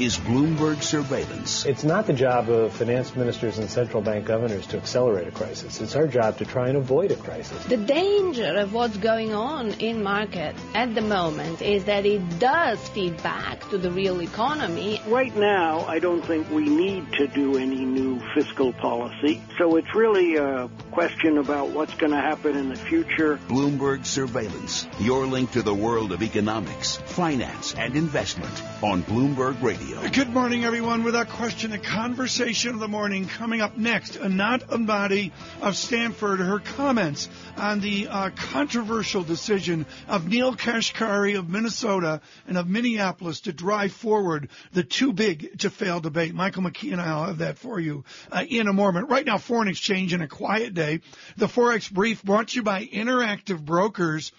is Bloomberg Surveillance. It's not the job of finance ministers and central bank governors to accelerate a crisis. It's our job to try and avoid a crisis. The danger of what's going on in market at the moment is that it does feed back to the real economy. Right now, I don't think we need to do any new fiscal policy. So it's really a question about what's going to happen in the future. Bloomberg Surveillance, your link to the world of economics, finance, and investment on Bloomberg Radio. Good morning, everyone. With our question, a conversation of the morning coming up next. Anat Admati of Stanford, her comments on the uh, controversial decision of Neel Kashkari of Minnesota and of Minneapolis to drive forward the too big to fail debate. Michael McKee and I will have that for you uh, in a moment. Right now, foreign exchange in a quiet day. The Forex Brief brought to you by Interactive Brokers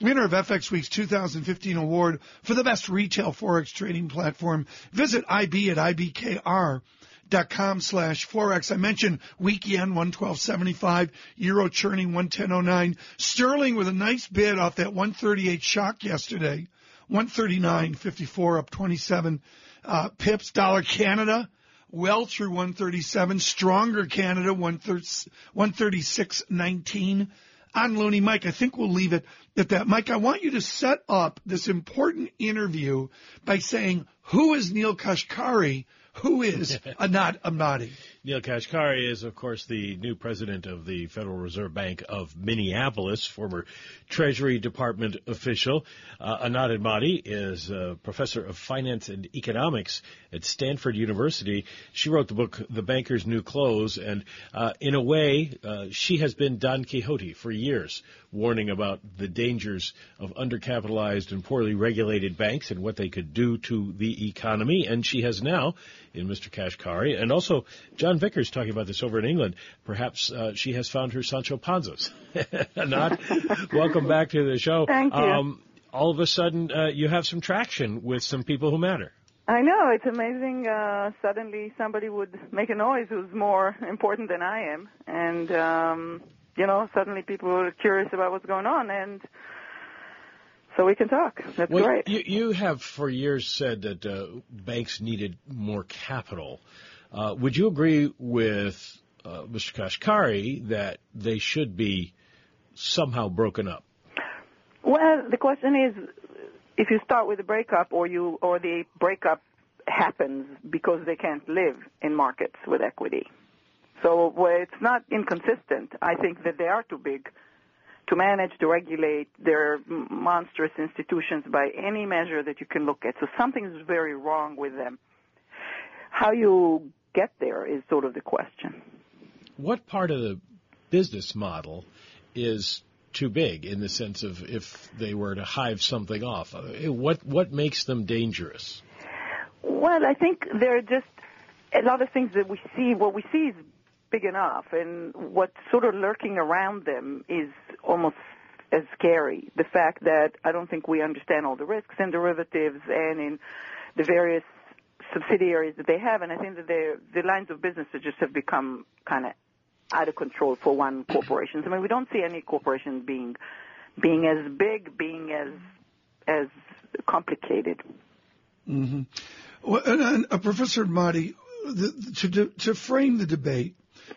winner of FX Week's 2015 award for the best retail forex trading platform. Visit IB at IBKR dot com slash forex. I mentioned week yen one twelve seventy five, euro churning one ten oh nine, sterling with a nice bid off that one thirty eight shock yesterday, one thirty nine fifty four up twenty seven uh, pips. Dollar Canada well through one thirty seven, stronger Canada one thirty six nineteen on loonie Mike. I think we'll leave it at that. Mike, I want you to set up this important interview by saying, who is Neel Kashkari? Who is Anat Admati? Neel Kashkari is, of course, the new president of the Federal Reserve Bank of Minneapolis, former Treasury Department official. Uh, Anat Admati is a professor of finance and economics at Stanford University. She wrote the book The Banker's New Clothes, and uh, in a way, uh, she has been Don Quixote for years, warning about the dangers of undercapitalized and poorly regulated banks and what they could do to the economy. And she has now, in Mr. Kashkari, and also John Vickers talking about this over in England. Perhaps uh, she has found her Sancho Panzas. Not. welcome back to the show. Thank you. Um, all of a sudden, uh, you have some traction with some people who matter. I know it's amazing. Uh, suddenly, somebody would make a noise who's more important than I am, and um, you know, suddenly people are curious about what's going on, and so we can talk. That's well, great. You, you have for years said that uh, banks needed more capital. Uh, would you agree with uh, Mr. Kashkari that they should be somehow broken up? Well, the question is, if you start with a breakup, or you or the breakup happens because they can't live in markets with equity. So well, it's not inconsistent. I think that they are too big to manage to regulate their monstrous institutions by any measure that you can look at. So something is very wrong with them. How you get there is sort of the question. What part of the business model is too big in the sense of if they were to hive something off? What what makes them dangerous? Well, I think there are just a lot of things that we see. What we see is big enough, and what's sort of lurking around them is almost as scary. The fact that I don't think we understand all the risks in derivatives and in the various subsidiaries that they have, and I think that the lines of business just have become kind of out of control for one corporation. I mean, we don't see any corporation being being as big, being as as complicated. Mm-hmm. Well, and, and, uh, Professor Admati, to to frame the debate,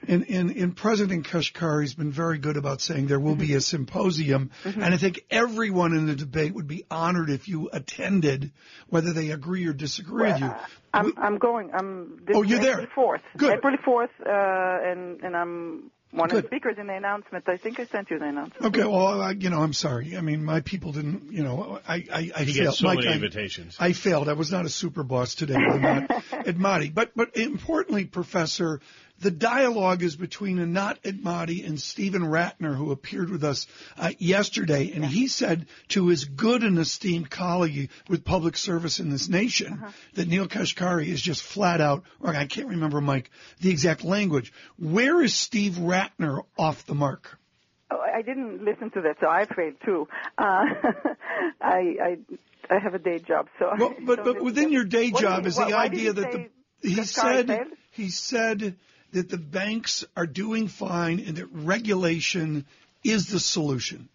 and, and, and President Kashkari has been very good about saying there will mm-hmm. be a symposium. Mm-hmm. And I think everyone in the debate would be honored if you attended, whether they agree or disagree well, with you. I'm, I'm going. I'm oh, you're April there. 4th. Good. April 4th, uh, and, and I'm one Good. of the speakers in the announcement. I think I sent you the announcement. Okay, well, I, you know, I'm sorry. I mean, my people didn't, you know, I, I, I he failed. Gets so Mike, many I, invitations. I failed. I was not a super boss today. I'm not at Admati. But, but importantly, Professor, the dialogue is between Anat Admati and Steven Rattner, who appeared with us uh, yesterday, and he said to his good and esteemed colleague with public service in this nation uh-huh. that Neel Kashkari is just flat out, or I can't remember, Mike, the exact language. Where is Steve Rattner off the mark? Oh, I didn't listen to that, so I failed too. Uh, I, I I have a day job, so. Well, but but within your day job you, is the idea that the he said failed? he said that the banks are doing fine and that regulation is the solution.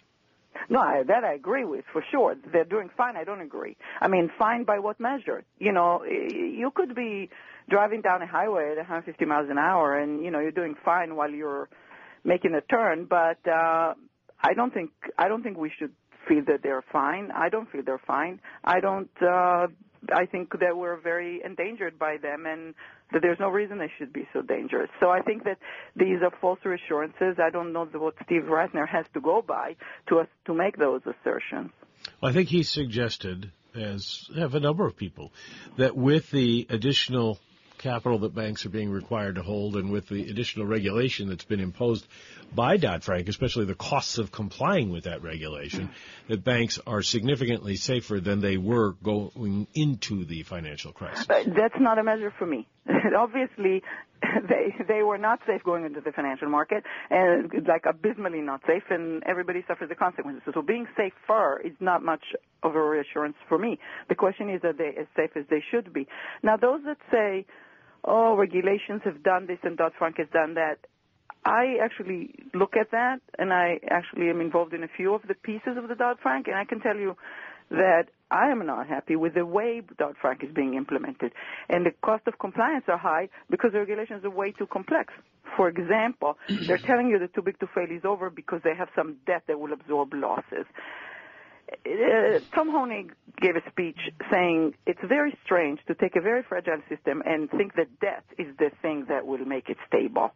No, I, that I agree with for sure. They're doing fine. I don't agree. I mean, fine by what measure? You know, you could be driving down a highway at 150 miles an hour, and you know you're doing fine while you're making a turn. But uh, I don't think I don't think we should feel that they're fine. I don't feel they're fine. I don't. Uh, I think that we're very endangered by them, and that there's no reason they should be so dangerous. So I think that these are false reassurances. I don't know what Steve Rattner has to go by to us to make those assertions. Well, I think he suggested, as have a number of people, that with the additional capital that banks are being required to hold and with the additional regulation that's been imposed by Dodd-Frank, especially the costs of complying with that regulation, that banks are significantly safer than they were going into the financial crisis. But That's not a measure for me. Obviously, they they were not safe going into the financial market, and like abysmally not safe, and everybody suffers the consequences. So being safer is not much of a reassurance for me. The question is, are they as safe as they should be? Now, those that say oh, regulations have done this and Dodd-Frank has done that. I actually look at that, and I actually am involved in a few of the pieces of the Dodd-Frank, and I can tell you that I am not happy with the way Dodd-Frank is being implemented. And the cost of compliance are high because the regulations are way too complex. For example, they're telling you that too big to fail is over because they have some debt that will absorb losses. Uh, Tom Hoenig gave a speech saying it's very strange to take a very fragile system and think that debt is the thing that will make it stable.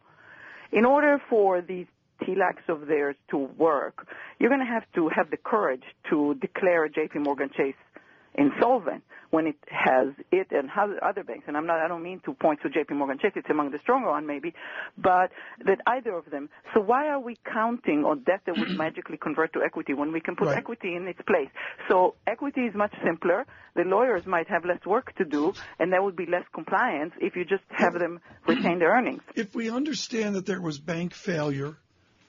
In order for these TLACs of theirs to work, you're going to have to have the courage to declare JP Morgan Chase insolvent when it has it and other banks. And I'm not, I don't mean to point to JP Morgan Chase, it's among the stronger one maybe, but that either of them. So why are we counting on debt that would magically convert to equity when we can put right. equity in its place? So equity is much simpler. The lawyers might have less work to do and there would be less compliance if you just have them retain their earnings. If we understand that there was bank failure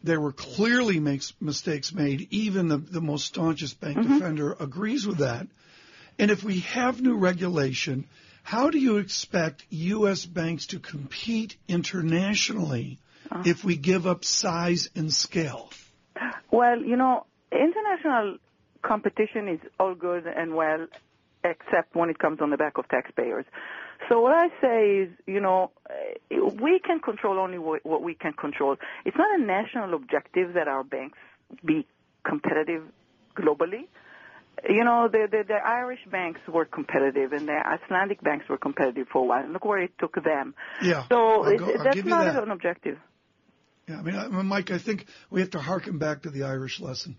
there were clearly makes, mistakes made. Even the, the most staunchest bank mm-hmm. defender agrees with that. And if we have new regulation, how do you expect U.S. banks to compete internationally uh, if we give up size and scale? Well, you know, international competition is all good and well, except when it comes on the back of taxpayers. So what I say is, you know, we can control only what we can control. It's not a national objective that our banks be competitive globally you know, the, the, the Irish banks were competitive and the Icelandic banks were competitive for a while. Look where it took them. Yeah. So it, go, that's not that. an objective. Yeah, I mean, I, Mike, I think we have to harken back to the Irish lesson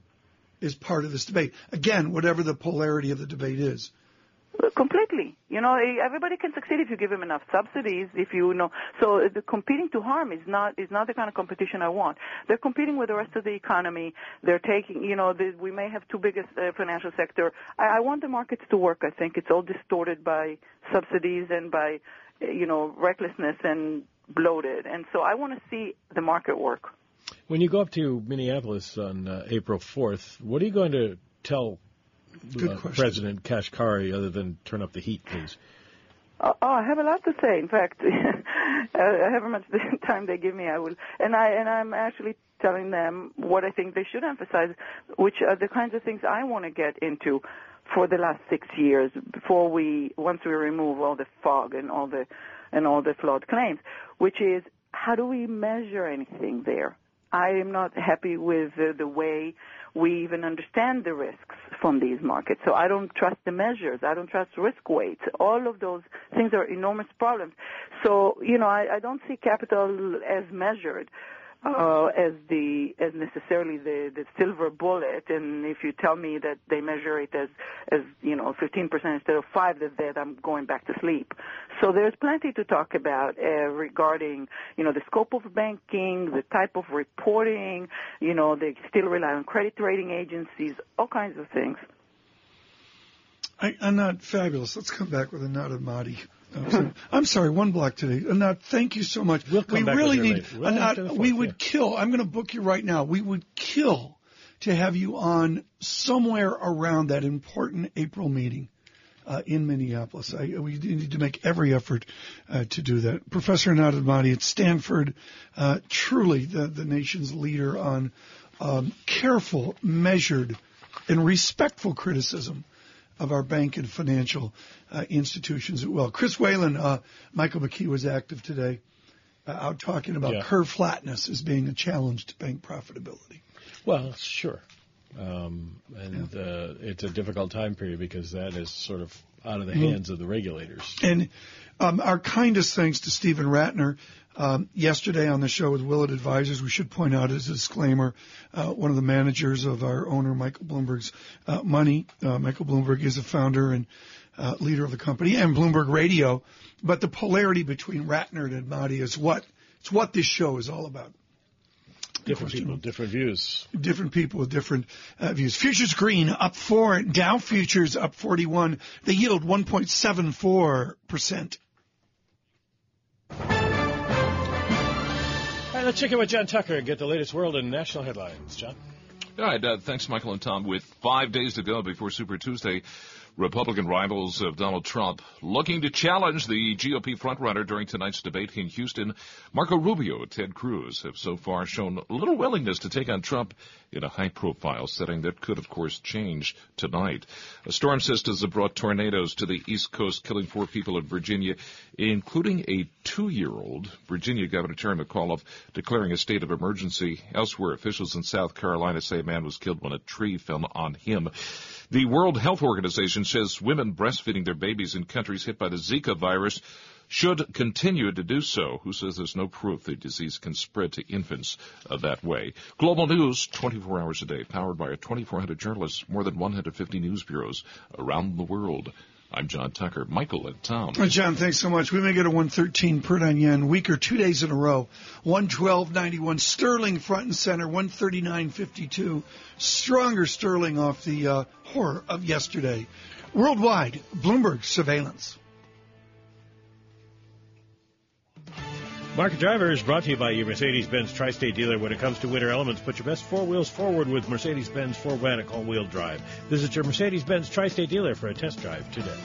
is part of this debate. Again, whatever the polarity of the debate is. Completely. You know, everybody can succeed if you give them enough subsidies. If you know, so the competing to harm is not is not the kind of competition I want. They're competing with the rest of the economy. They're taking, you know, the, we may have two biggest uh, financial sector. I, I want the markets to work. I think it's all distorted by subsidies and by, you know, recklessness and bloated. And so I want to see the market work. When you go up to Minneapolis on uh, April 4th, what are you going to tell uh, question. President Kashkari other than turn up the heat, please? Oh, oh I have a lot to say. In fact, however much time they give me, I will. And I and I'm actually telling them what I think they should emphasize, which are the kinds of things I want to get into for the last six years before we once we remove all the fog and all the and all the flawed claims, which is how do we measure anything there? I am not happy with the, the way we even understand the risks from these markets. So I don't trust the measures. I don't trust risk weights. All of those things are enormous problems. So, you know, I, I don't see capital as measured uh, as the as necessarily the the silver bullet. And if you tell me that they measure it as as you know 15% instead of five, that that I'm going back to sleep. So there's plenty to talk about uh, regarding you know the scope of banking, the type of reporting. You know they still rely on credit rating agencies, all kinds of things. I, am not fabulous. Let's come back with Anat Admati. I'm sorry, one block today. Anat, thank you so much. We'll we really need we'll Anat. We would kill. I'm going to book you right now. We would kill to have you on somewhere around that important April meeting. Uh, in Minneapolis. I, we need to make every effort uh, to do that. Professor Anat Admati at Stanford, uh, truly the, the nation's leader on um, careful, measured and respectful criticism of our bank and financial uh, institutions as well. Chris Whalen, uh, Michael McKee was active today, uh, out talking about Yeah. curve flatness as being a challenge to bank profitability. Well, sure. Um, and uh, it's a difficult time period because that is sort of out of the Mhm. hands of the regulators. And um, our kindest thanks to Steven Rattner. Um, yesterday on the show with Willett Advisors, we should point out as a disclaimer, uh, one of the managers of our owner, Michael Bloomberg's uh, money. Uh, Michael Bloomberg is a founder and uh, leader of the company and Bloomberg Radio. But the polarity between Rattner and Admati is what it's what this show is all about. Different people, different views. different people with different uh, views. Futures green up four, Dow futures up 41. They yield 1.74 percent. All right, let's check in with John Tucker and get the latest world and national headlines. John? All right, uh, thanks, Michael and Tom. With five days to go before Super Tuesday, Republican rivals of Donald Trump looking to challenge the GOP frontrunner during tonight's debate in Houston. Marco Rubio and Ted Cruz have so far shown little willingness to take on Trump in a high-profile setting that could, of course, change tonight. Uh, Storm systems have brought tornadoes to the East Coast, killing four people in Virginia, including a two-year-old. Virginia Governor Terry McAuliffe declaring a state of emergency. Elsewhere, officials in South Carolina say a man was killed when a tree fell on him. The World Health Organization says women breastfeeding their babies in countries hit by the Zika virus should continue to do so. Who says there's no proof the disease can spread to infants uh, that way? Global news 24 hours a day, powered by 2,400 journalists, more than 150 news bureaus around the world. I'm John Tucker, Michael and Tom. Uh, John, thanks so much. We may get a 113 per nine yen, weaker two days in a row. 112.91 sterling front and center, 139.52. Stronger sterling off the uh, horror of yesterday. Worldwide, Bloomberg surveillance. Market Driver is brought to you by your Mercedes-Benz Tri-State dealer. When it comes to winter elements, put your best four wheels forward with Mercedes-Benz 4MATIC all-wheel drive. Visit your Mercedes-Benz Tri-State dealer for a test drive today.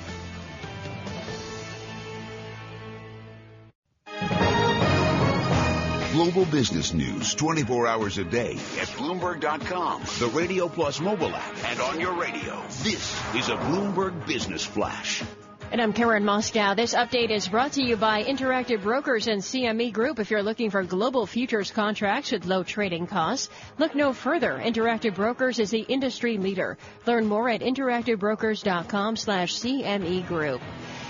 Global business news 24 hours a day at Bloomberg.com, the Radio Plus mobile app, and on your radio. This is a Bloomberg Business Flash. And I'm Karen Moskow. This update is brought to you by Interactive Brokers and CME Group. If you're looking for global futures contracts with low trading costs, look no further. Interactive Brokers is the industry leader. Learn more at interactivebrokers.com slash CME Group.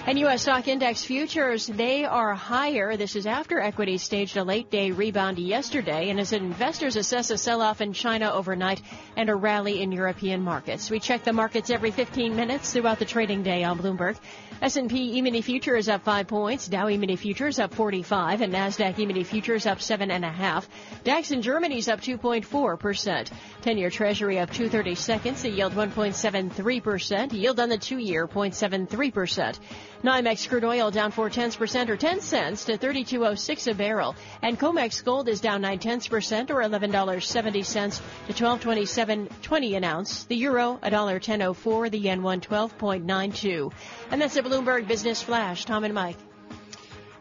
And U.S. stock index futures, they are higher. This is after equities staged a late day rebound yesterday and as investors assess a sell-off in China overnight and a rally in European markets. We check the markets every 15 minutes throughout the trading day on Bloomberg. S&P E-mini futures up 5 points, Dow E-mini futures up 45, and NASDAQ E-mini futures up 7.5. DAX in Germany's up 2.4%. 10-year Treasury up 230 seconds, a yield 1.73%, yield on the 2-year 0.73%. NYMEX crude oil down 4 tenths percent or 10 cents to 32.06 a barrel. And COMEX gold is down 9 tenths percent or $11.70 to 1227.20 an ounce. The euro, $1.1004, the yen 112.92. And that's a Bloomberg Business Flash. Tom and Mike.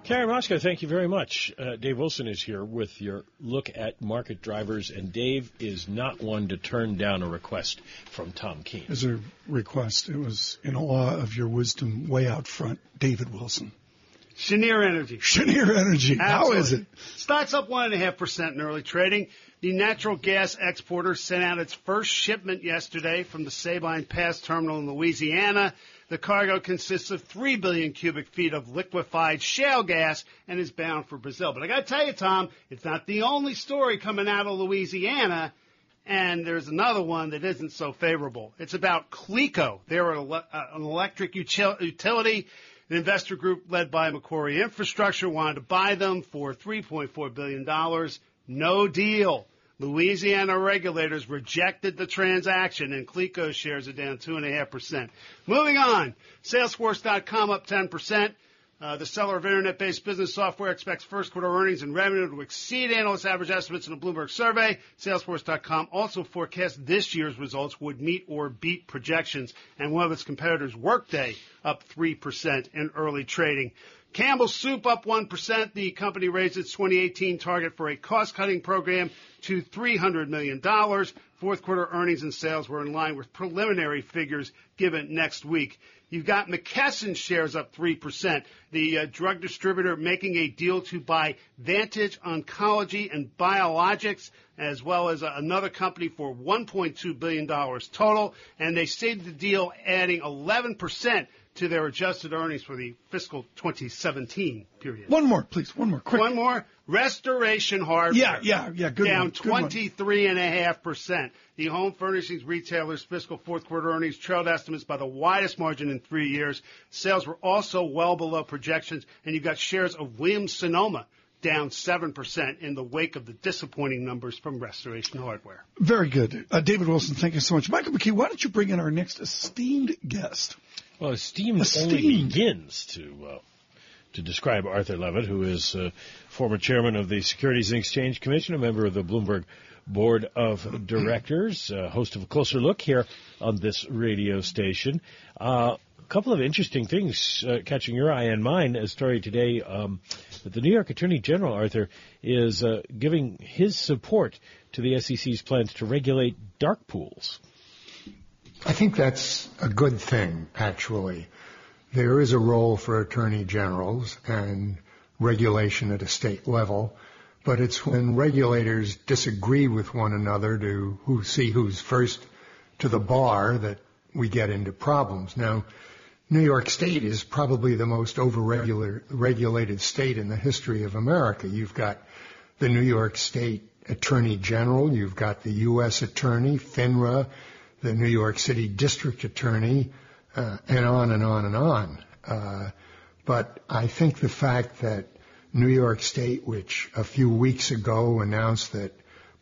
Karen Moskow, thank you very much. Uh, Dave Wilson is here with your look at market drivers, and Dave is not one to turn down a request from Tom Keene. As a request, it was in awe of your wisdom way out front, David Wilson. Cheniere Energy. Cheniere Energy. How is it? Stocks up one and a half percent in early trading. The natural gas exporter sent out its first shipment yesterday from the Sabine Pass terminal in Louisiana. The cargo consists of 3 billion cubic feet of liquefied shale gas and is bound for Brazil. But I got to tell you, Tom, it's not the only story coming out of Louisiana. And there's another one that isn't so favorable. It's about Cleco. They're an uh, an electric utility. An investor group led by Macquarie Infrastructure wanted to buy them for $3.4 billion. No deal. Louisiana regulators rejected the transaction and Cleco shares are down 2.5%. Moving on. Salesforce.com up 10%. Uh, the seller of internet-based business software expects first quarter earnings and revenue to exceed analyst average estimates in a Bloomberg survey. Salesforce.com also forecasts this year's results would meet or beat projections. And one of its competitors, Workday, up 3% in early trading. Campbell Soup up 1%. The company raised its 2018 target for a cost cutting program to $300 million. Fourth quarter earnings and sales were in line with preliminary figures given next week. You've got McKesson shares up 3%. The uh, drug distributor making a deal to buy Vantage Oncology and Biologics, as well as uh, another company for $1.2 billion total. And they stated the deal adding 11% to their adjusted earnings for the fiscal 2017 period. One more, please. One more. Quick. One more. Restoration Hardware. Yeah, yeah, yeah. Good Down one. Good 23.5%. The home furnishings retailer's fiscal fourth quarter earnings trailed estimates by the widest margin in three years. Sales were also well below projections, and you've got shares of Williams Sonoma down 7% in the wake of the disappointing numbers from Restoration Hardware. Very good. Uh, David Wilson, thank you so much. Michael McKee, why don't you bring in our next esteemed guest? Well, Esteemed. only begins to uh, to describe Arthur Levitt, who is uh, former chairman of the Securities and Exchange Commission, a member of the Bloomberg Board of Directors, uh, host of a closer look here on this radio station. Uh, a couple of interesting things uh, catching your eye and mine. A story today um, that the New York Attorney General, Arthur, is uh, giving his support to the SEC's plans to regulate dark pools. I think that's a good thing, actually. There is a role for attorney generals and regulation at a state level, but it's when regulators disagree with one another to who see who's first to the bar that we get into problems. Now, New York State is probably the most overregulated state in the history of America. You've got the New York State Attorney General, you've got the U.S. Attorney, FINRA, the New York City District Attorney, uh, and on and on and on. Uh, but I think the fact that New York State, which a few weeks ago announced that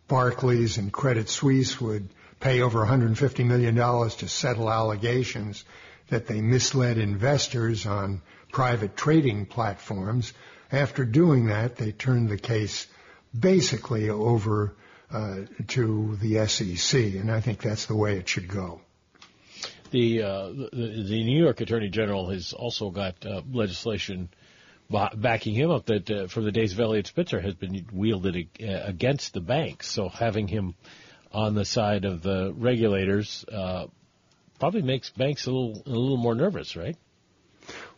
Barclays and Credit Suisse would pay over $150 million to settle allegations that they misled investors on private trading platforms. After doing that, they turned the case basically over uh, to the SEC, and I think that's the way it should go. The, uh, the the New York Attorney General has also got uh, legislation backing him up that uh, from the days of Eliot Spitzer has been wielded uh, against the banks. So having him on the side of the regulators uh, probably makes banks a little a little more nervous, right?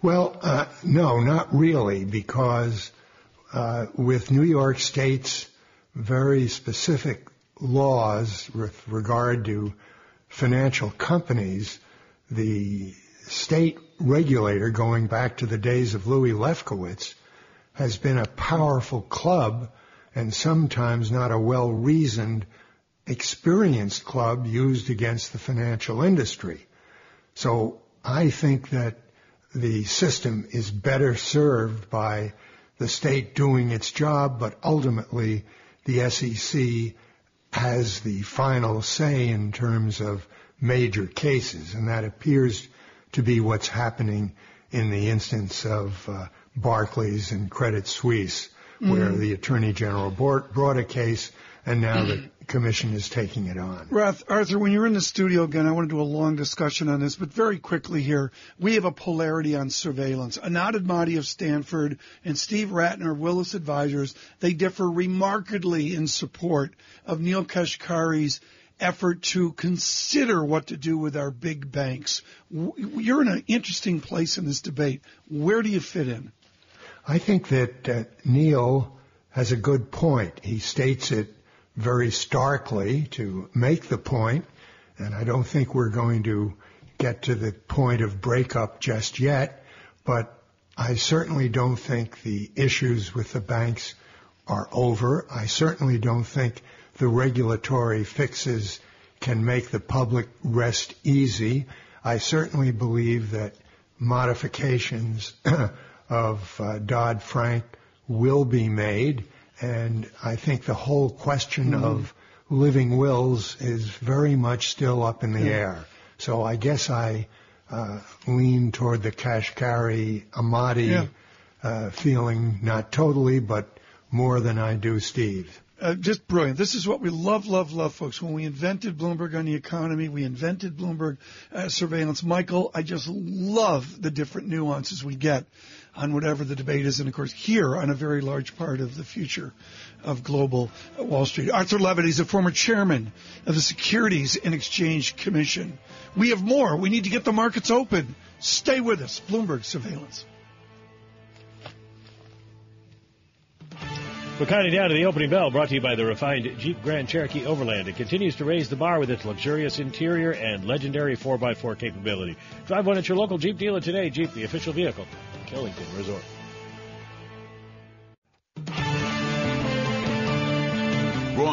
Well, uh, no, not really, because uh, with New York State's very specific laws with regard to financial companies, the state regulator, going back to the days of Louis Lefkowitz, has been a powerful club and sometimes not a well-reasoned, experienced club used against the financial industry. So I think that the system is better served by the state doing its job, but ultimately the SEC has the final say in terms of major cases, and that appears to be what's happening in the instance of uh, Barclays and Credit Suisse, where Mhm. the Attorney General brought a case, and now the Commission is taking it on. Rath, Arthur, when you're in the studio again, I want to do a long discussion on this, but very quickly here, we have a polarity on surveillance. Anat Admati of Stanford and Steve Rattner of Willett Advisors, they differ remarkably in support of Neel Kashkari's effort to consider what to do with our big banks. You're in an interesting place in this debate. Where do you fit in? I think that uh, Neil has a good point. He states it very starkly to make the point, and I don't think we're going to get to the point of breakup just yet, but I certainly don't think the issues with the banks are over. I certainly don't think the regulatory fixes can make the public rest easy. I certainly believe that modifications of uh, Dodd-Frank will be made, and I think the whole question Mhm. of living wills is very much still up in the Yeah. air. So I guess I uh, lean toward the Kashkari Admati Yeah. uh, feeling, not totally, but more than I do Steve. Uh, just brilliant. This is what we love, love, love, folks. When we invented Bloomberg on the economy, we invented Bloomberg uh, surveillance. Michael, I just love the different nuances we get on whatever the debate is, and of course here on a very large part of the future of global Wall Street. Arthur Levitt is a former chairman of the Securities and Exchange Commission. We have more. We need to get the markets open. Stay with us. Bloomberg surveillance. We're counting down to the opening bell brought to you by the refined Jeep Grand Cherokee Overland. It continues to raise the bar with its luxurious interior and legendary 4x4 capability. Drive one at your local Jeep dealer today. Jeep, the official vehicle of Killington Resort.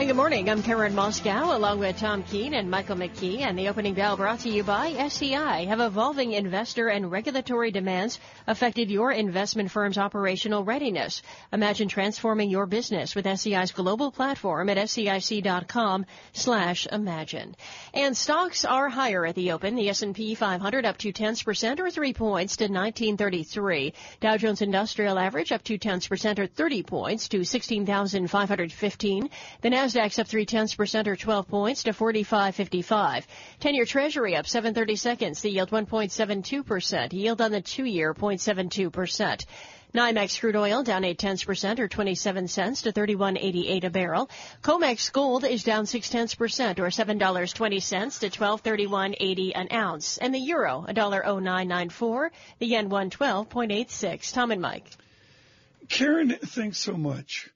Hey, good morning. I'm Karen Moskow along with Tom Keene and Michael McKee and the opening bell brought to you by SEI. Have evolving investor and regulatory demands affected your investment firm's operational readiness? Imagine transforming your business with SEI's global platform at SEIC.com slash imagine. And stocks are higher at the open. The S&P 500 up two tenths percent or three points to 1933. Dow Jones Industrial Average up two tenths percent or 30 points to 16,515. The Nasdaq's up three tenths percent or 12 points to 45.55. 10-year Treasury up 730 seconds. The yield 1.72 percent. Yield on the two-year 0.72 percent. NYMEX crude oil down 8 tenths percent or 27 cents to 31.88 a barrel. COMEX gold is down 6 tenths percent or $7.20 to 1231.80 an ounce. And the euro, $1.0994. The yen 112.86. Tom and Mike. Karen, thanks so much.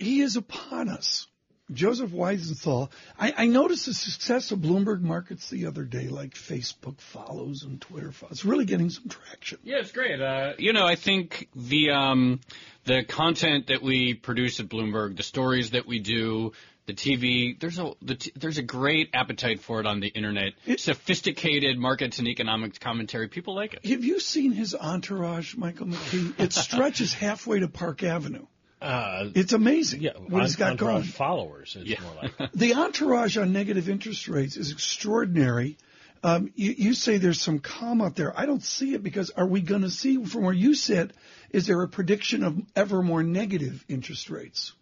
He is upon us. Joseph Weisenthal. I, I, noticed the success of Bloomberg markets the other day, like Facebook follows and Twitter follows. It's really getting some traction. Yeah, it's great. Uh, you know, I think the um, the content that we produce at Bloomberg, the stories that we do, the TV, there's a the t- there's a great appetite for it on the internet. It, Sophisticated markets and economics commentary, people like it. Have you seen his entourage, Michael McKee? It stretches halfway to Park Avenue. Uh, it's amazing yeah, what he's got going. Followers, it's yeah. more like. the entourage on negative interest rates is extraordinary. Um, you, you, say there's some calm out there. I don't see it because are we going to see from where you sit? Is there a prediction of ever more negative interest rates?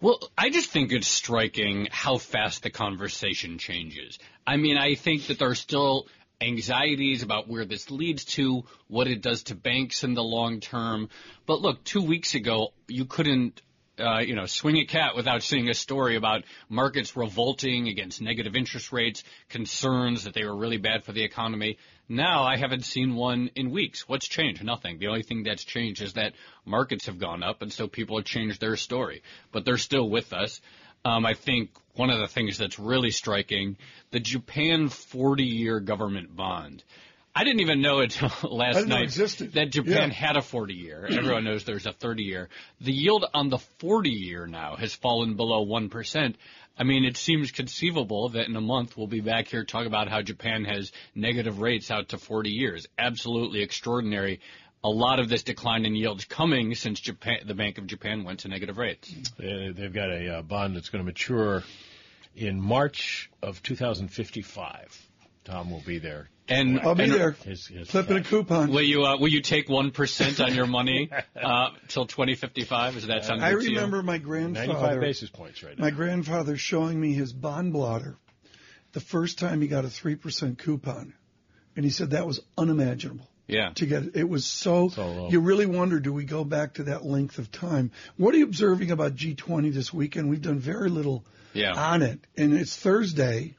Well, I just think it's striking how fast the conversation changes. I mean, I think that there's still anxieties about where this leads to, what it does to banks in the long term. But look, two weeks ago, you couldn't uh, you know, swing a cat without seeing a story about markets revolting against negative interest rates, concerns that they were really bad for the economy. Now I haven't seen one in weeks. What's changed? Nothing. The only thing that's changed is that markets have gone up, and so people have changed their story. But they're still with us. Um, I think one of the things that's really striking, the Japan 40-year government bond. I didn't even know until last night that Japan yeah. had a 40 year. Everyone knows there's a 30 year. The yield on the 40 year now has fallen below 1%. I mean, it seems conceivable that in a month we'll be back here talking about how Japan has negative rates out to 40 years. Absolutely extraordinary. A lot of this decline in yields coming since Japan, the Bank of Japan went to negative rates. They've got a uh, bond that's going to mature in March of 2055. Tom will be there and I'll be and there, his, his flipping a coupon. Will you uh, will you take one percent on your money uh, till twenty fifty five? Does that sound? I good remember my grandfather. Ninety five basis points right now. My grandfather showing me his bond blotter the first time he got a three percent coupon, and he said that was unimaginable. Yeah. To get it, was so. so you really wonder, do we go back to that length of time? What are you observing about G20 this weekend? We've done very little yeah. on it, and it's Thursday.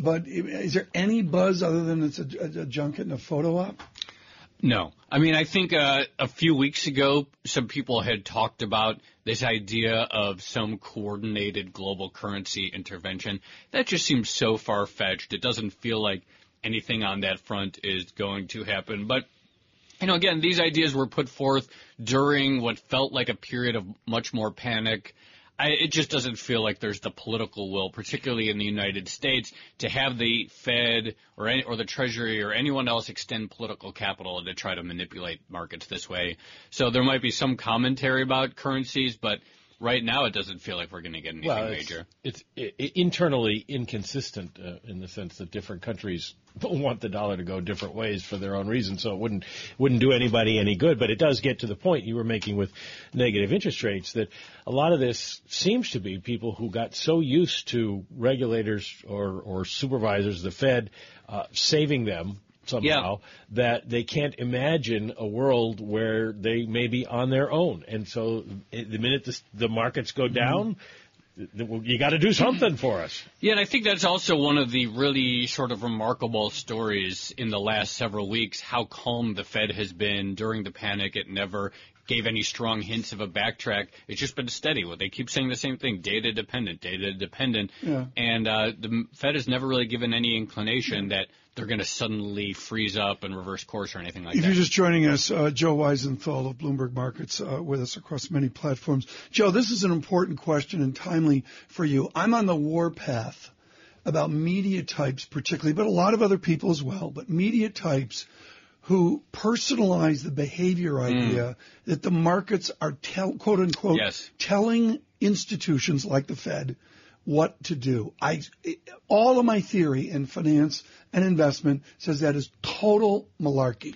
But is there any buzz other than it's a, a, a junket and a photo op? No. I mean, I think uh, a few weeks ago, some people had talked about this idea of some coordinated global currency intervention. That just seems so far fetched. It doesn't feel like anything on that front is going to happen. But, you know, again, these ideas were put forth during what felt like a period of much more panic. I, it just doesn't feel like there's the political will, particularly in the United States, to have the Fed or any, or the Treasury or anyone else extend political capital to try to manipulate markets this way. So there might be some commentary about currencies, but right now it doesn't feel like we're going to get anything well, it's, major. It's internally inconsistent uh, in the sense that different countries want the dollar to go different ways for their own reasons, so it wouldn't wouldn't do anybody any good. But it does get to the point you were making with negative interest rates that a lot of this seems to be people who got so used to regulators or or supervisors, the Fed, uh, saving them somehow yeah. that they can't imagine a world where they may be on their own. And so the minute the, the markets go down, mm-hmm. you got to do something for us. Yeah, and I think that's also one of the really sort of remarkable stories in the last several weeks, how calm the Fed has been during the panic. It never gave any strong hints of a backtrack. It's just been steady. Well, they keep saying the same thing: data dependent, data dependent. Yeah. And uh, the Fed has never really given any inclination that they're going to suddenly freeze up and reverse course or anything like if that. If you're just joining us, uh, Joe Weisenthal of Bloomberg Markets uh, with us across many platforms. Joe, this is an important question and timely for you. I'm on the warpath about media types particularly, but a lot of other people as well, but media types who personalize the behavior mm. idea mm. that the markets are tell, quote unquote yes. telling institutions like the Fed what to do. I all of my theory in finance and investment says that is total malarkey.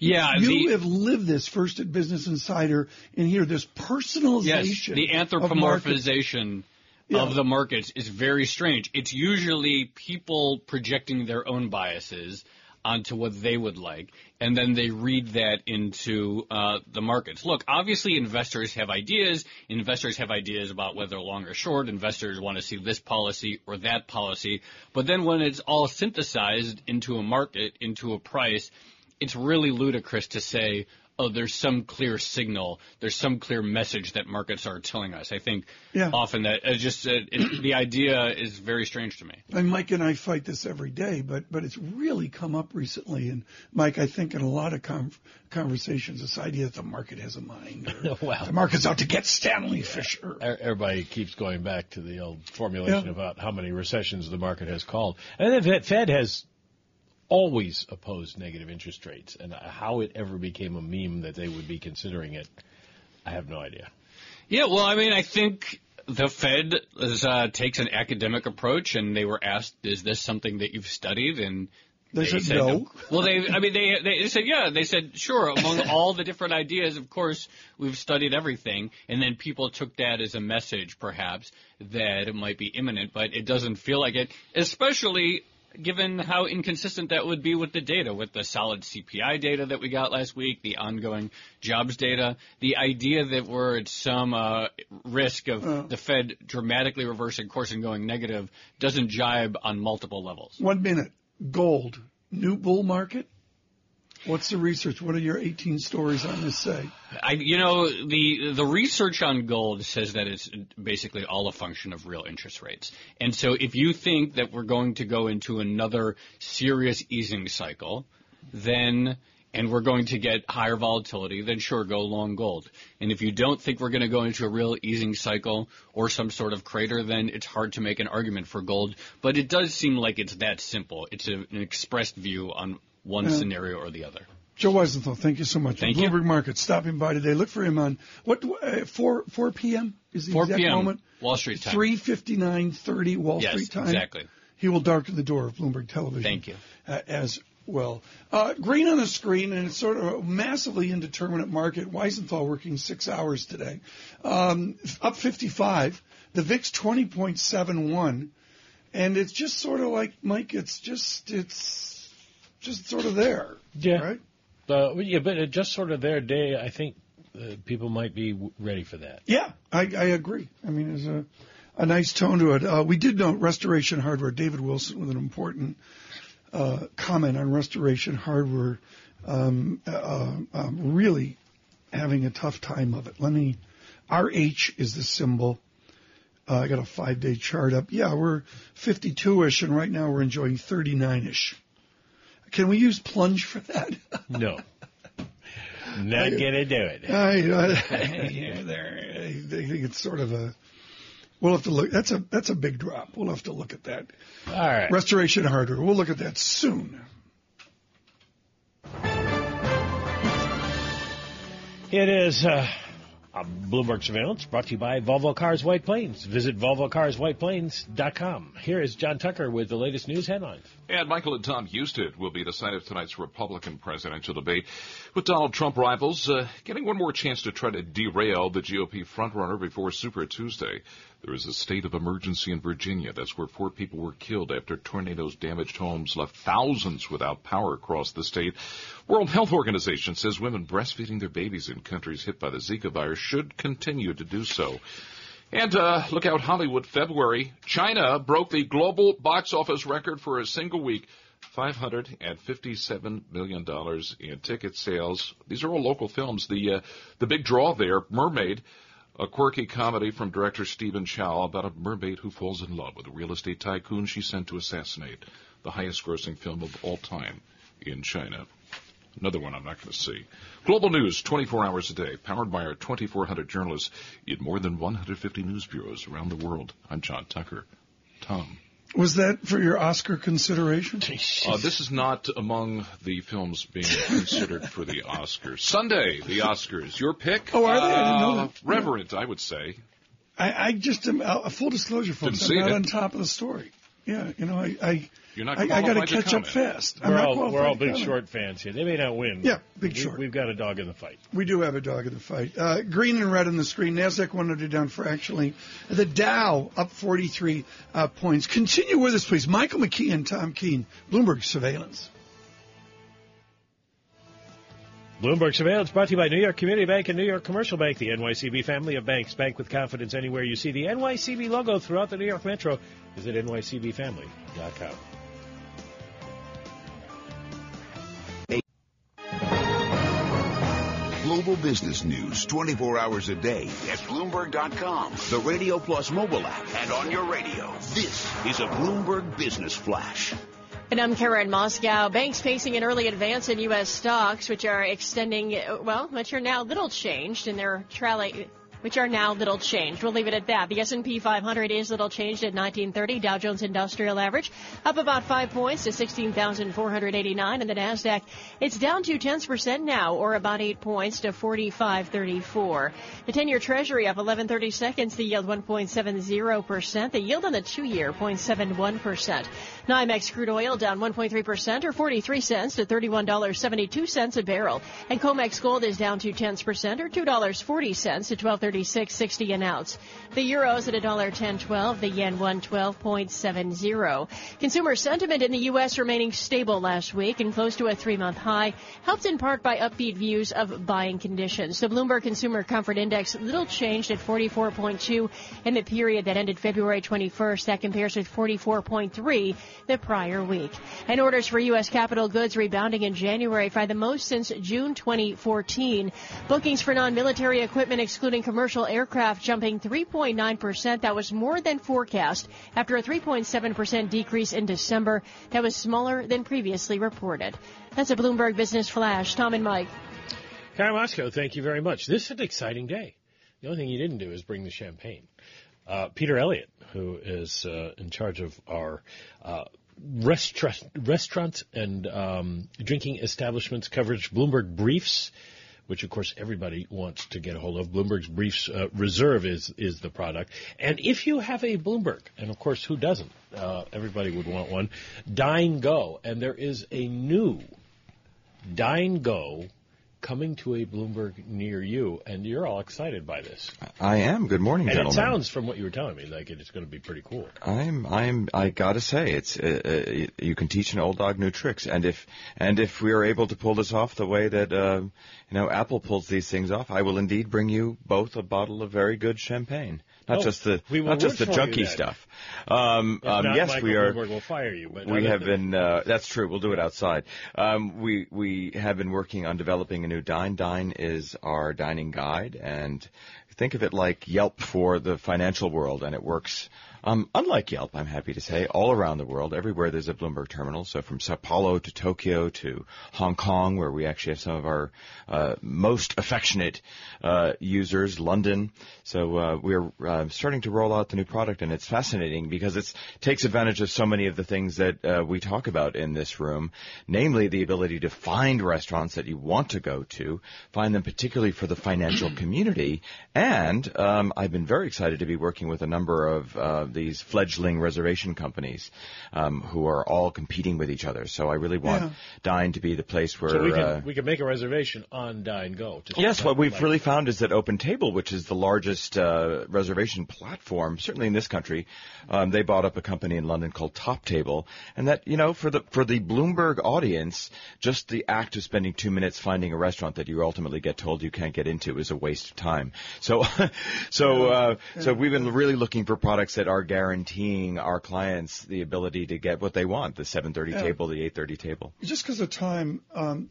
Yeah, you the, have lived this first at Business Insider, and here this personalization. Yes, the anthropomorphization of, yeah. of the markets is very strange. It's usually people projecting their own biases onto what they would like, and then they read that into uh, the markets. Look, obviously, investors have ideas. Investors have ideas about whether long or short. Investors want to see this policy or that policy. But then when it's all synthesized into a market, into a price, it's really ludicrous to say, oh, there's some clear signal, there's some clear message that markets are telling us. I think yeah. often that it's just uh, it, the idea is very strange to me. And Mike and I fight this every day, but but it's really come up recently. And Mike, I think in a lot of com- conversations, this idea that the market has a mind, or well, the market's out to get Stanley Fischer. Everybody keeps going back to the old formulation yeah. about how many recessions the market has called, and the Fed has always opposed negative interest rates, and how it ever became a meme that they would be considering it, I have no idea. Yeah, well, I mean, I think the Fed is, uh, takes an academic approach, and they were asked, "Is this something that you've studied?" And they, they said, said no. no. Well, they, I mean, they, they said, yeah. They said, sure. Among all the different ideas, of course, we've studied everything. And then people took that as a message, perhaps, that it might be imminent, but it doesn't feel like it. Especially given how inconsistent that would be with the data, with the solid CPI data that we got last week, the ongoing jobs data, the idea that we're at some uh, risk of uh, the Fed dramatically reversing course and going negative doesn't jibe on multiple levels. One minute. Gold. New bull market? What's the research? What are your 18 stories on this say? I, you know, the the research on gold says that it's basically all a function of real interest rates. And so, if you think that we're going to go into another serious easing cycle, then and we're going to get higher volatility, then sure, go long gold. And if you don't think we're going to go into a real easing cycle or some sort of crater, then it's hard to make an argument for gold. But it does seem like it's that simple. It's a, an expressed view on one yeah. scenario or the other. Joe Weisenthal, thank you so much. Thank you. Bloomberg you. Market stopping by today. Look for him on what uh, four four p.m. is the 4 exact p.m. moment. Wall Street time. Three fifty nine thirty Wall yes, Street time. exactly. He will darken the door of Bloomberg Television. Thank you. Uh, as well. Uh, green on the screen, and it's sort of a massively indeterminate market. Weisenthal working six hours today, um, up fifty five. The VIX twenty point seven one, and it's just sort of like Mike. It's just it's just sort of there. Yeah. Right? Uh, yeah, but just sort of there day, I think uh, people might be w- ready for that. Yeah, I, I agree. I mean, there's a, a nice tone to it. Uh, we did note Restoration Hardware, David Wilson, with an important uh, comment on Restoration Hardware, um, uh, um, really having a tough time of it. Let me, RH is the symbol. Uh, I got a five day chart up. Yeah, we're 52 ish, and right now we're enjoying 39 ish. Can we use plunge for that? no. Not gonna do it. I, I, yeah, there, I think it's sort of a We'll have to look. That's a that's a big drop. We'll have to look at that. All right. Restoration hardware. We'll look at that soon. It is uh, Bloomberg Surveillance brought to you by Volvo Cars White Plains. Visit VolvoCarsWhitePlains.com. Here is John Tucker with the latest news headlines. And Michael and Tom Houston will be the site of tonight's Republican presidential debate with Donald Trump rivals uh, getting one more chance to try to derail the GOP frontrunner before Super Tuesday. There is a state of emergency in Virginia. That's where four people were killed after tornadoes damaged homes, left thousands without power across the state. World Health Organization says women breastfeeding their babies in countries hit by the Zika virus should continue to do so. And uh, look out, Hollywood, February. China broke the global box office record for a single week. $557 million in ticket sales. These are all local films. The, uh, the big draw there, Mermaid, a quirky comedy from director Stephen Chow about a mermaid who falls in love with a real estate tycoon she sent to assassinate. The highest grossing film of all time in China. Another one I'm not going to see. Global News, 24 hours a day, powered by our 2,400 journalists in more than 150 news bureaus around the world. I'm John Tucker. Tom. Was that for your Oscar consideration? Uh, this is not among the films being considered for the Oscars. Sunday, the Oscars. Your pick? Oh, are they? I didn't know Uh, that. Revenant, I would say. I, I just am uh, full disclosure, folks. Didn't see I'm not it. on top of the story. Yeah, you know, I I, You're not I, I got to qualified to catch up fast. We're all, qualified we're all big short fans here. They may not win. Yeah, big We- short. We've got a dog in the fight. We do have a dog in the fight. Uh, green and red on the screen. Nasdaq 100 down fractionally. The Dow up 43 uh, points. Continue with us, please. Michael McKee and Tom Keene, Bloomberg Surveillance. Bloomberg Surveillance brought to you by New York Community Bank and New York Commercial Bank, the NYCB family of banks. Bank with confidence anywhere you see the NYCB logo throughout the New York Metro. Visit nycbfamily.com. Global business news 24 hours a day at Bloomberg.com, the Radio Plus mobile app, and on your radio. This is a Bloomberg Business Flash. And I'm Karen Moskow. Banks facing an early advance in U.S. stocks, which are extending, well, which are now little changed in their trailing, which are now little changed. We'll leave it at that. The S&P 500 is little changed at 1930. Dow Jones Industrial Average up about five points to 16,489. And the NASDAQ, it's down two tenths percent now, or about eight points to 45.34. The 10-year Treasury up 11.30 seconds. The yield 1.70 percent. The yield on the two-year 0.71 percent. NYMEX crude oil down 1.3 percent, or 43 cents to $31.72 a barrel. And COMEX gold is down two tenths percent, or $2.40 to 12.30. 136.60 an ounce. The euro's at $1.1012, the yen 112.70. Consumer sentiment in the U.S. remaining stable last week and close to a three-month high, helped in part by upbeat views of buying conditions. The Bloomberg Consumer Comfort Index little changed at 44.2 in the period that ended February 21st. That compares with 44.3 the prior week. And orders for U.S. capital goods rebounding in January by the most since June 2014. Bookings for non-military equipment excluding commercial aircraft jumping 3.9%. That was more than forecast after a 3.7% decrease in December. That was smaller than previously reported. That's a Bloomberg Business Flash. Tom and Mike. Karen Moskow, thank you very much. This is an exciting day. The only thing you didn't do is bring the champagne. Uh, Peter Elliot, who is uh, in charge of our uh, restaurant, restaurant and um, drinking establishments coverage, Bloomberg Briefs, which of course everybody wants to get a hold of. Bloomberg's Briefs uh, Reserve is is the product, and if you have a Bloomberg, and of course who doesn't? Uh, everybody would want one. Dine Go, and there is a new Dine Go coming to a Bloomberg near you, and you're all excited by this. I am. Good morning, And it sounds, from what you were telling me, like it's going to be pretty cool. I'm. I'm. I gotta say, it's. Uh, uh, you can teach an old dog new tricks, and if and if we are able to pull this off the way that uh, you know Apple pulls these things off, I will indeed bring you both a bottle of very good champagne. Not Oh, just the not just the work for you junky stuff. Um, um, yes, Michael we are. Bloomberg will fire you. But We have been. Uh, that's true. We'll do it outside. Um, we we have been working on developing a new dine. Dine is our dining guide, and think of it like Yelp for the financial world, and it works. Um, unlike Yelp, I'm happy to say, all around the world, everywhere there's a Bloomberg terminal. So from Sao Paulo to Tokyo to Hong Kong, where we actually have some of our uh, most affectionate uh, users, London. So uh, we're uh, starting to roll out the new product, and it's fascinating because it takes advantage of so many of the things that uh, we talk about in this room, namely the ability to find restaurants that you want to go to, find them particularly for the financial community, and um, I've been very excited to be working with a number of uh, these fledgling reservation companies um, who are all competing with each other. So I really want Yeah. Dine to be the place where So we can uh, we can make a reservation on Dine Go. Just Yes, what we've like- really found is that Open Table, which is the largest uh, reservation platform, certainly in this country, um, they bought up a company in London called Top Table, and that you know for the for the Bloomberg audience, just the act of spending two minutes finding a restaurant that you ultimately get told you can't get into is a waste of time. So, so uh, so we've been really looking for products that are guaranteeing our clients the ability to get what they want: the 7:30 Yeah. table, the 8:30 table. Just because of time, um,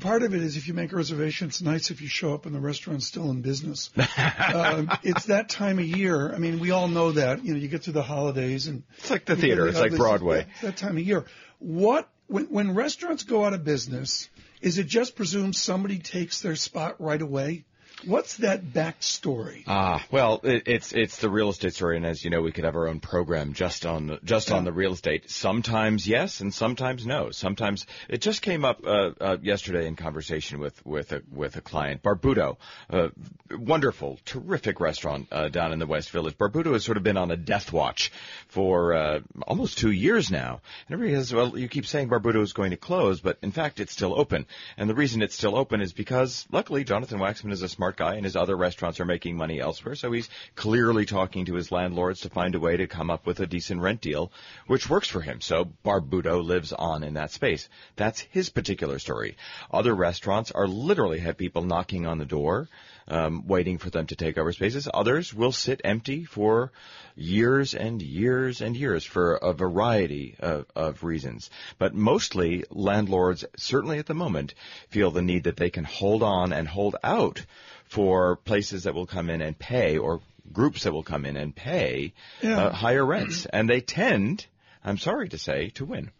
part of it is if you make a reservation, it's nice if you show up and the restaurant's still in business. um, it's that time of year. I mean, we all know that. You know, you get through the holidays and it's like the theater. It's like Broadway. It's that time of year. What when when restaurants go out of business, is it just presumed somebody takes their spot right away? What's that backstory? Ah, well, it, it's it's the real estate story, and as you know, we could have our own program just on the, just on the real estate. Sometimes yes, and sometimes no. Sometimes it just came up uh, uh, yesterday in conversation with with a with a client, Barbuto, a wonderful, terrific restaurant uh, down in the West Village. Barbuto has sort of been on a death watch for uh, almost two years now, and everybody says, well, you keep saying Barbuto is going to close, but in fact, it's still open, and the reason it's still open is because luckily Jonathan Waxman is a smart guy, and his other restaurants are making money elsewhere. So he's clearly talking to his landlords to find a way to come up with a decent rent deal, which works for him. So Barbuto lives on in that space. That's his particular story. Other restaurants are literally have people knocking on the door. Um, waiting for them to take over spaces. Others will sit empty for years and years and years for a variety of, of reasons. But mostly landlords, certainly at the moment, feel the need that they can hold on and hold out for places that will come in and pay or groups that will come in and pay Yeah. uh, higher rents. And they tend, I'm sorry to say, to win.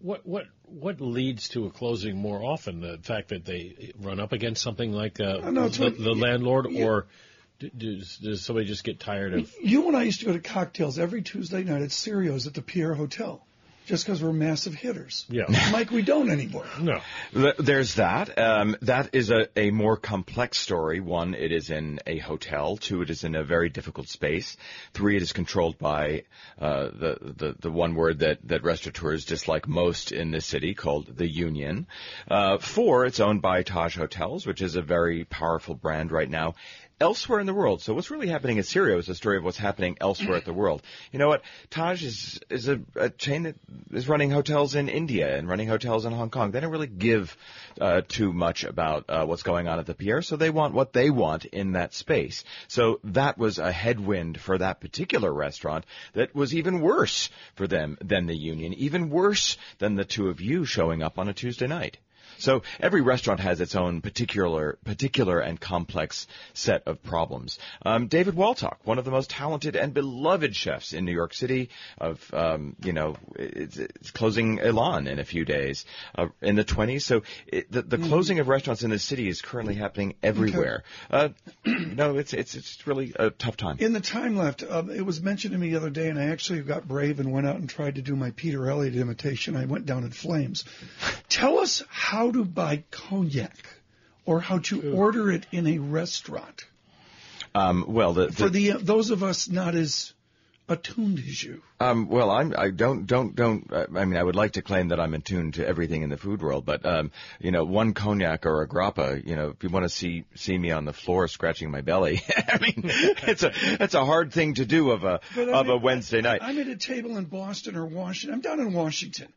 What what what leads to a closing more often? The fact that they run up against something like uh, Uh, no, the, what- the landlord, yeah. or does, does somebody just get tired of? You and I used to go to cocktails every Tuesday night at Sirio's at the Pierre Hotel, just because we're massive hitters. Yeah. Mike, we don't anymore. No. There's that. Um, that is a, a more complex story. One, it is in a hotel. Two, it is in a very difficult space. Three, it is controlled by uh, the, the the one word that that restaurateurs dislike most in this city, called the Union. Uh, four, it's owned by Taj Hotels, which is a very powerful brand right now. Elsewhere in the world. So what's really happening in Sirio is a story of what's happening elsewhere at the world. You know what? Taj is is a, a chain that is running hotels in India and running hotels in Hong Kong. They don't really give uh, too much about uh, what's going on at the Pierre, so they want what they want in that space. So that was a headwind for that particular restaurant that was even worse for them than the Union, even worse than the two of you showing up on a Tuesday night. So every restaurant has its own particular, particular and complex set of problems. Um, David Waltuck, one of the most talented and beloved chefs in New York City, of um, you know, it's, it's closing Elan in a few days uh, in the 20s. So it, the, the closing of restaurants in the city is currently happening everywhere. Uh, know, it's it's it's really a tough time. In the time left, um, it was mentioned to me the other day, and I actually got brave and went out and tried to do my Peter Elliot imitation. I went down in flames. Tell us how to buy cognac or how to order it in a restaurant Um, well, the, the for the those of us not as attuned as you. Um, well, I'm, I don't, don't, don't, uh, I mean, I would like to claim that I'm attuned to everything in the food world, but, um, you know, one cognac or a grappa, you know, if you want to see, see me on the floor scratching my belly, I mean, it's a, it's a hard thing to do of a, But of I'm a at- Wednesday night. I'm at a table in Boston or Washington. I'm down in Washington.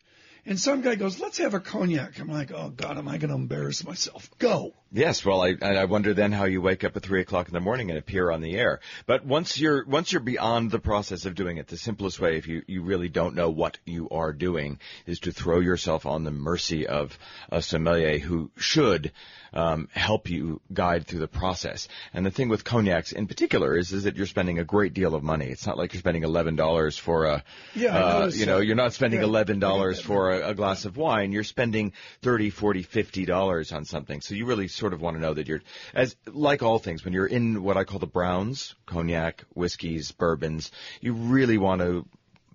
And some guy goes, let's have a cognac. I'm like, oh God, am I going to embarrass myself? Go. Yes, well, I, I wonder then how you wake up at three o'clock in the morning and appear on the air. But once you're once you're beyond the process of doing it, the simplest way, if you you really don't know what you are doing, is to throw yourself on the mercy of a sommelier who should um, help you guide through the process. And the thing with cognacs in particular is is that you're spending a great deal of money. It's not like you're spending eleven dollars for a Yeah, uh, you know you're not spending eleven dollars I get that. for a, a glass of wine. You're spending thirty, forty, fifty dollars on something. So you really sort of want to know that you're as like all things when you're in what I call the browns, cognac, whiskeys, bourbons. You really want to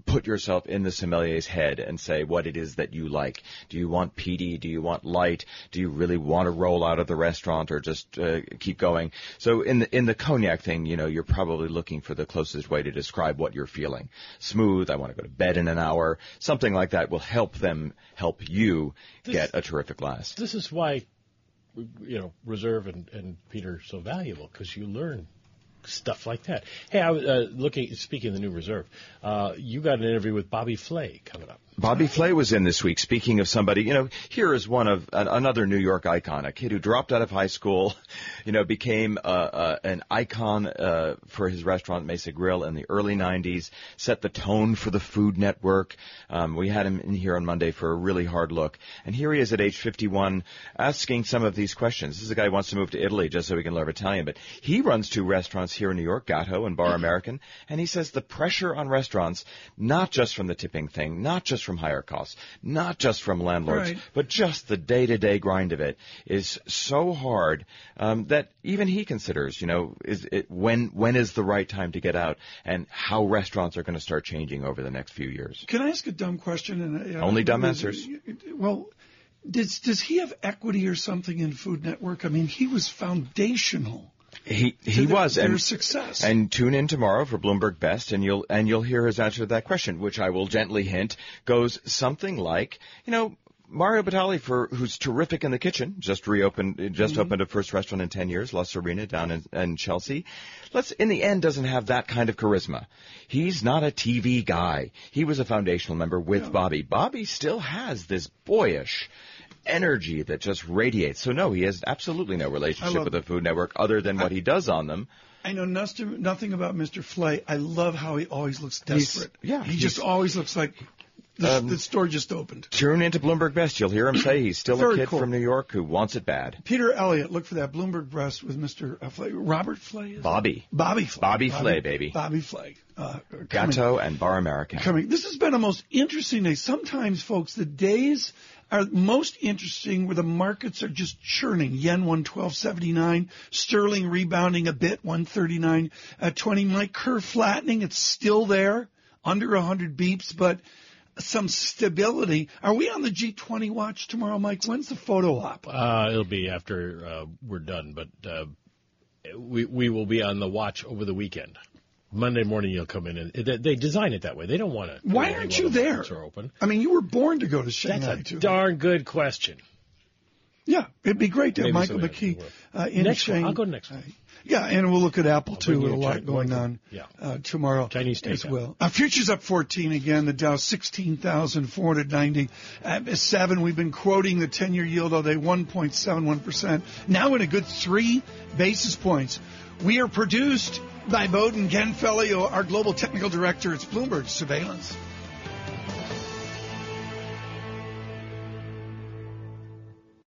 put yourself in the sommelier's head and say what it is that you like. Do you want peaty? Do you want light? Do you really want to roll out of the restaurant or just uh, keep going? So in the in the cognac thing, you know, you're probably looking for the closest way to describe what you're feeling. Smooth. I want to go to bed in an hour. Something like that will help them help you This- get a terrific glass. This is why, you know, Reserve and, and Peter are so valuable because you learn stuff like that. Hey, I was uh, looking, speaking of the new Reserve, uh, you got an interview with Bobby Flay coming up. Bobby Flay was in this week. Speaking of somebody, you know, here is one of an, another New York icon, a kid who dropped out of high school, you know, became uh, uh, an icon uh, for his restaurant Mesa Grill in the early '90s, set the tone for the Food Network. Um, we had him in here on Monday for a really hard look, and here he is at age 51, asking some of these questions. This is a guy who wants to move to Italy just so he can learn Italian, but he runs two restaurants here in New York, Gato and Bar Americain, and he says the pressure on restaurants, not just from the tipping thing, not just from higher costs, not just from landlords, Right. but just the day-to-day grind of it is so hard um, that even he considers, you know, is it when when is the right time to get out, and how restaurants are going to start changing over the next few years. Can I ask a dumb question? And uh, Only dumb answers. Well, does does he have equity or something in Food Network? I mean, he was foundational. He he their- was their and success. And tune in tomorrow for Bloomberg Best, and you'll and you'll hear his answer to that question, which I will gently hint goes something like, you know. Mario Batali, for who's terrific in the kitchen, just reopened, just Mm-hmm. opened a first restaurant in ten years, La Sirena down in, in Chelsea. Let's, in the end, doesn't have that kind of charisma. He's not a TV guy. He was a foundational member with Bobby. Bobby still has this boyish energy that just radiates. So no, he has absolutely no relationship with the Food Network other than what he does on them. I know nothing, about Mr. Flay. I love how he always looks He's- desperate. yeah, he just always looks like the, Um, the store just opened. Tune into Bloomberg Best. You'll hear him say he's still a kid cool. from New York who wants it bad. Peter Elliot, look for that Bloomberg Breast with Mr. Uh, Flay. Robert Flay. Is? Bobby. Bobby Flay. Bobby Flay, baby. Bobby Flay. Uh, Gato and Bar Americain. coming. This has been a most interesting day. Sometimes, folks, the days are most interesting where the markets are just churning. Yen one twelve seventy nine, sterling rebounding a bit one thirty nine at twenty. Mike curve flattening. It's still there under hundred beeps, but some stability. Are we on the G twenty watch tomorrow, Mike? When's the photo op? Uh, it'll be after uh, we're done, but uh, we we will be on the watch over the weekend. Monday morning, you'll come in and they, they design it that way. They don't want to. Why aren't you there? Are open. I mean, you were born to go to Shanghai. That's a too. darn good question. Yeah, it'd be great to have Michael McKee uh, in Next. Shanghai. I'll go next one. Yeah, and we'll look at Apple I'll too. With a lot Chi- going on yeah. uh, tomorrow Chinese as well. Uh, futures up 14 again. The Dow 16,490 at seven. We've been quoting the 10-year yield all day, 1.71 percent. Now in a good three basis points. We are produced by Bowden Genfelly, our global technical director. It's Bloomberg Surveillance.